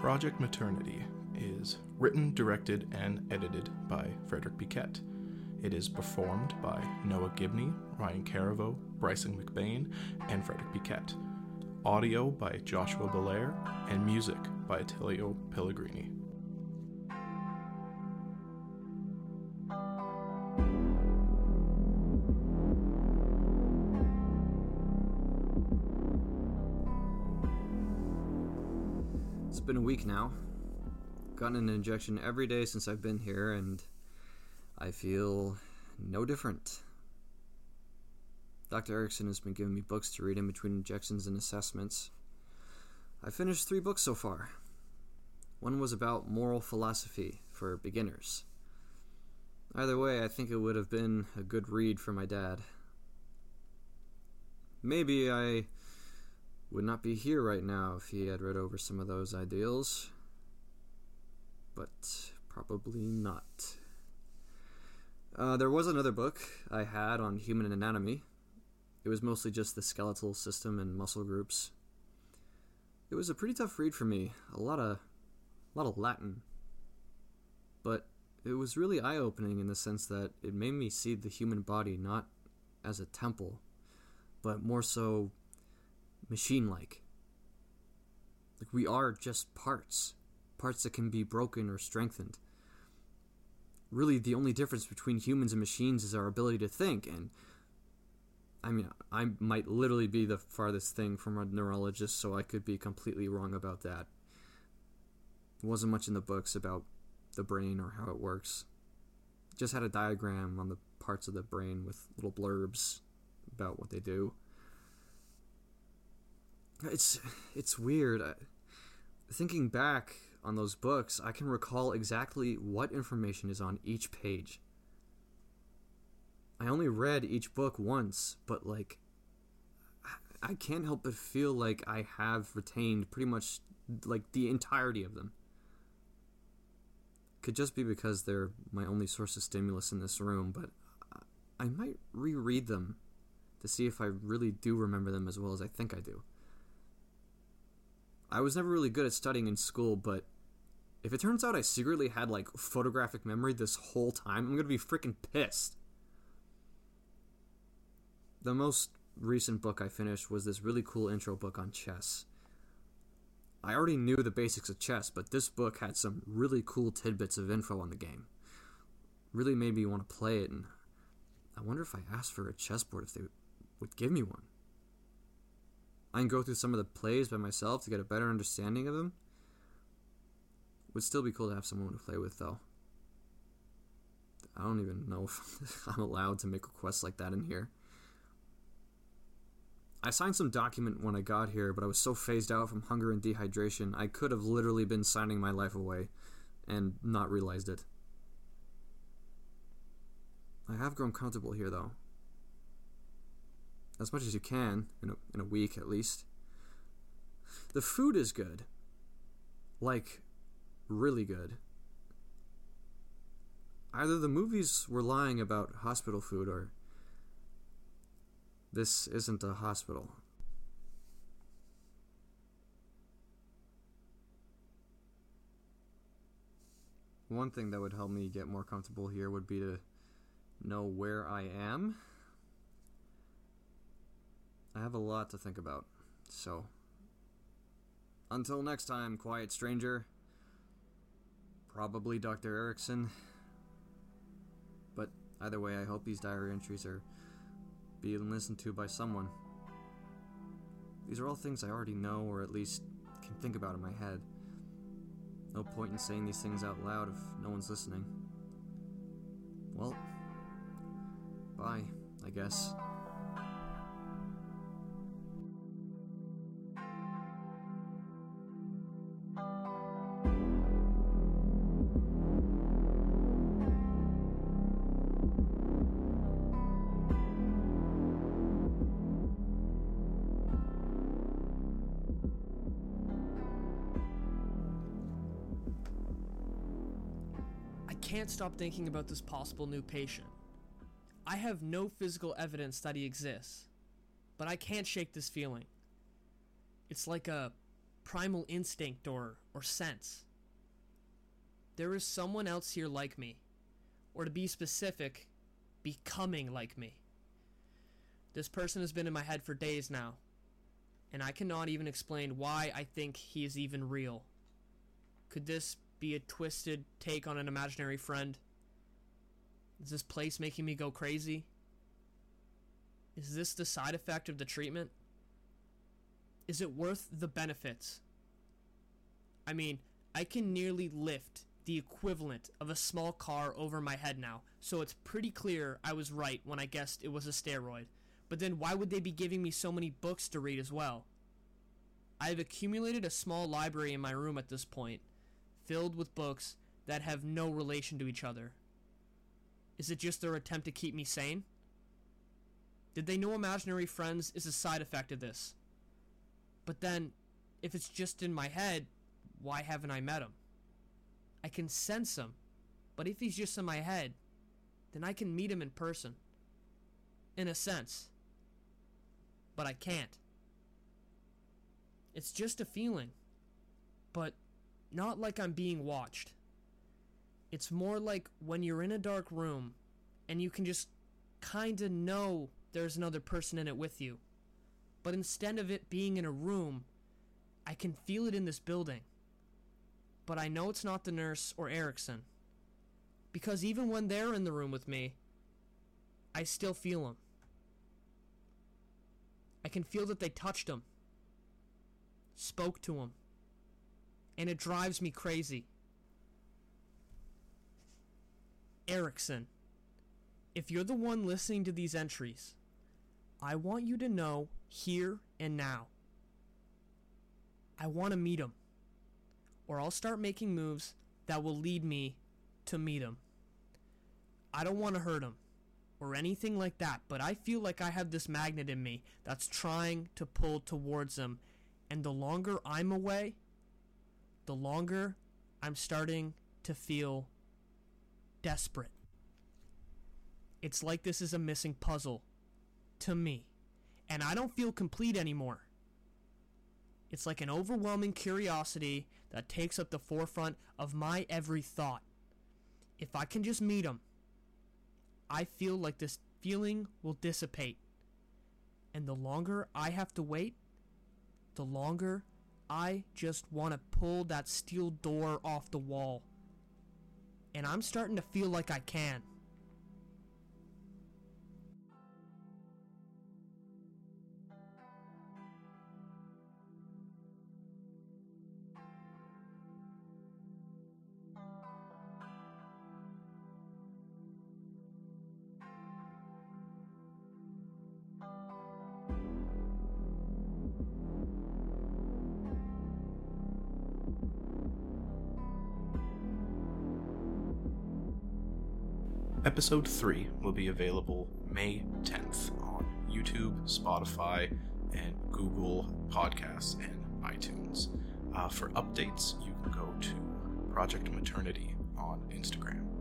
Project Maternity is written, directed, and edited by Frederick Piquette. It is performed by Noah Gibney, Ryan Caravo, Bryson McBain, and Frederick Piquette. Audio by Joshua Belair, and music by Attilio Pellegrini. It's been a week now. Gotten an injection every day since I've been here, and I feel no different. Dr. Erickson has been giving me books to read in between injections and assessments. I finished three books so far. One was about moral philosophy for beginners. Either way, I think it would have been a good read for my dad. Maybe I would not be here right now if he had read over some of those ideals. But probably not. Uh, there was another book I had on human anatomy. It was mostly just the skeletal system and muscle groups. It was a pretty tough read for me. A lot of, a lot of Latin. But it was really eye-opening in the sense that it made me see the human body not as a temple, but more so machine like. Like we are just parts, parts that can be broken or strengthened. Really, the only difference between humans and machines is our ability to think. And I mean, I might literally be the farthest thing from a neurologist, so I could be completely wrong about that. Wasn't much in the books about the brain or how it works. Just had a diagram on the parts of the brain with little blurbs about what they do. It's it's weird. Thinking back on those books, I can recall exactly what information is on each page. I only read each book once, but like I can't help but feel like I have retained pretty much like the entirety of them. Could just be because they're my only source of stimulus in this room, but I might reread them to see if I really do remember them as well as I think I do. I was never really good at studying in school, but if it turns out I secretly had like photographic memory this whole time, I'm gonna be freaking pissed. The most recent book I finished was this really cool intro book on chess. I already knew the basics of chess, but this book had some really cool tidbits of info on the game. Really made me want to play it, and I wonder if I asked for a chessboard if they would give me one. Can go through some of the plays by myself to get a better understanding of them. Would still be cool to have someone to play with, though. I don't even know if I'm allowed to make requests like that in here. I signed some document when I got here, but I was so phased out from hunger and dehydration, I could have literally been signing my life away and not realized it. I have grown comfortable here, though as much as you can in a, in a week at least. The food is good. Like, really good. Either the movies were lying about hospital food or this isn't a hospital. One thing that would help me get more comfortable here would be to know where I am I have a lot to think about. So, until next time, quiet stranger. Probably Dr. Erickson. But either way, I hope these diary entries are being listened to by someone. These are all things I already know, or at least can think about in my head. No point in saying these things out loud if no one's listening. Well, bye, I guess. Can't stop thinking about this possible new patient. I have no physical evidence that he exists, but I can't shake this feeling. It's like a primal instinct or, or sense. There is someone else here like me, or to be specific, becoming like me. This person has been in my head for days now, and I cannot even explain why I think he is even real. Could this be a twisted take on an imaginary friend? Is this place making me go crazy? Is this the side effect of the treatment? Is it worth the benefits? I mean, I can nearly lift the equivalent of a small car over my head now, so it's pretty clear I was right when I guessed it was a steroid. But then why would they be giving me so many books to read as well? I have accumulated a small library in my room at this point, filled with books that have no relation to each other. Is it just their attempt to keep me sane? Did they know imaginary friends is a side effect of this? But then, if it's just in my head, why haven't I met him? I can sense him, but if he's just in my head, then I can meet him in person. In a sense. But I can't. It's just a feeling, but not like I'm being watched. It's more like when you're in a dark room and you can just kinda know there's another person in it with you. But instead of it being in a room, I can feel it in this building. But I know it's not the nurse or Erickson. Because even when they're in the room with me, I still feel them. I can feel that they touched him, spoke to him, and it drives me crazy. Erickson, if you're the one listening to these entries, I want you to know here and now. I want to meet him. Or I'll start making moves that will lead me to meet him. I don't want to hurt him or anything like that, but I feel like I have this magnet in me that's trying to pull towards him. And the longer I'm away, the longer I'm starting to feel desperate. It's like this is a missing puzzle to me, and I don't feel complete anymore. It's like an overwhelming curiosity that takes up the forefront of my every thought. If I can just meet him, I feel like this feeling will dissipate. And the longer I have to wait, the longer I just want to pull that steel door off the wall. And I'm starting to feel like I can. Episode 3 will be available May 10th on YouTube, Spotify, and Google Podcasts and iTunes. Uh, for updates, you can go to Project Maternity on Instagram.